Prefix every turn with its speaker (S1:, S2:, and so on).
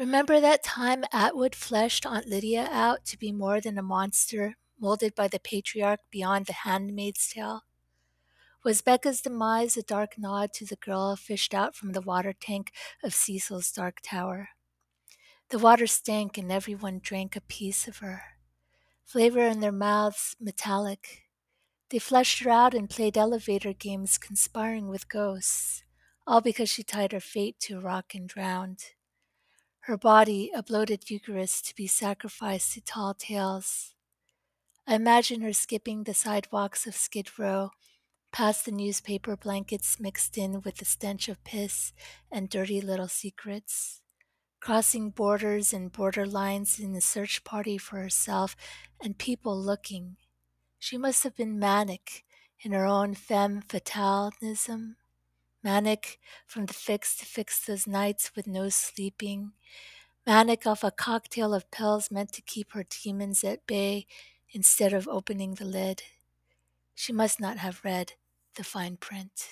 S1: Remember that time Atwood fleshed Aunt Lydia out to be more than a monster molded by the patriarch beyond the handmaid's tale? Was Becca's demise a dark nod to the girl fished out from the water tank of Cecil's dark tower? The water stank and everyone drank a piece of her. Flavor in their mouths metallic. They fleshed her out and played elevator games conspiring with ghosts, all because she tied her fate to a rock and drowned. Her body, a bloated Eucharist to be sacrificed to tall tales. I imagine her skipping the sidewalks of Skid Row, past the newspaper blankets mixed in with the stench of piss and dirty little secrets, crossing borders and borderlines in a search party for herself and people looking. She must have been manic in her own femme fatalism, manic from the fix to fix those nights with no sleeping, manic off a cocktail of pills meant to keep her demons at bay instead of opening the lid. She must not have read the fine print.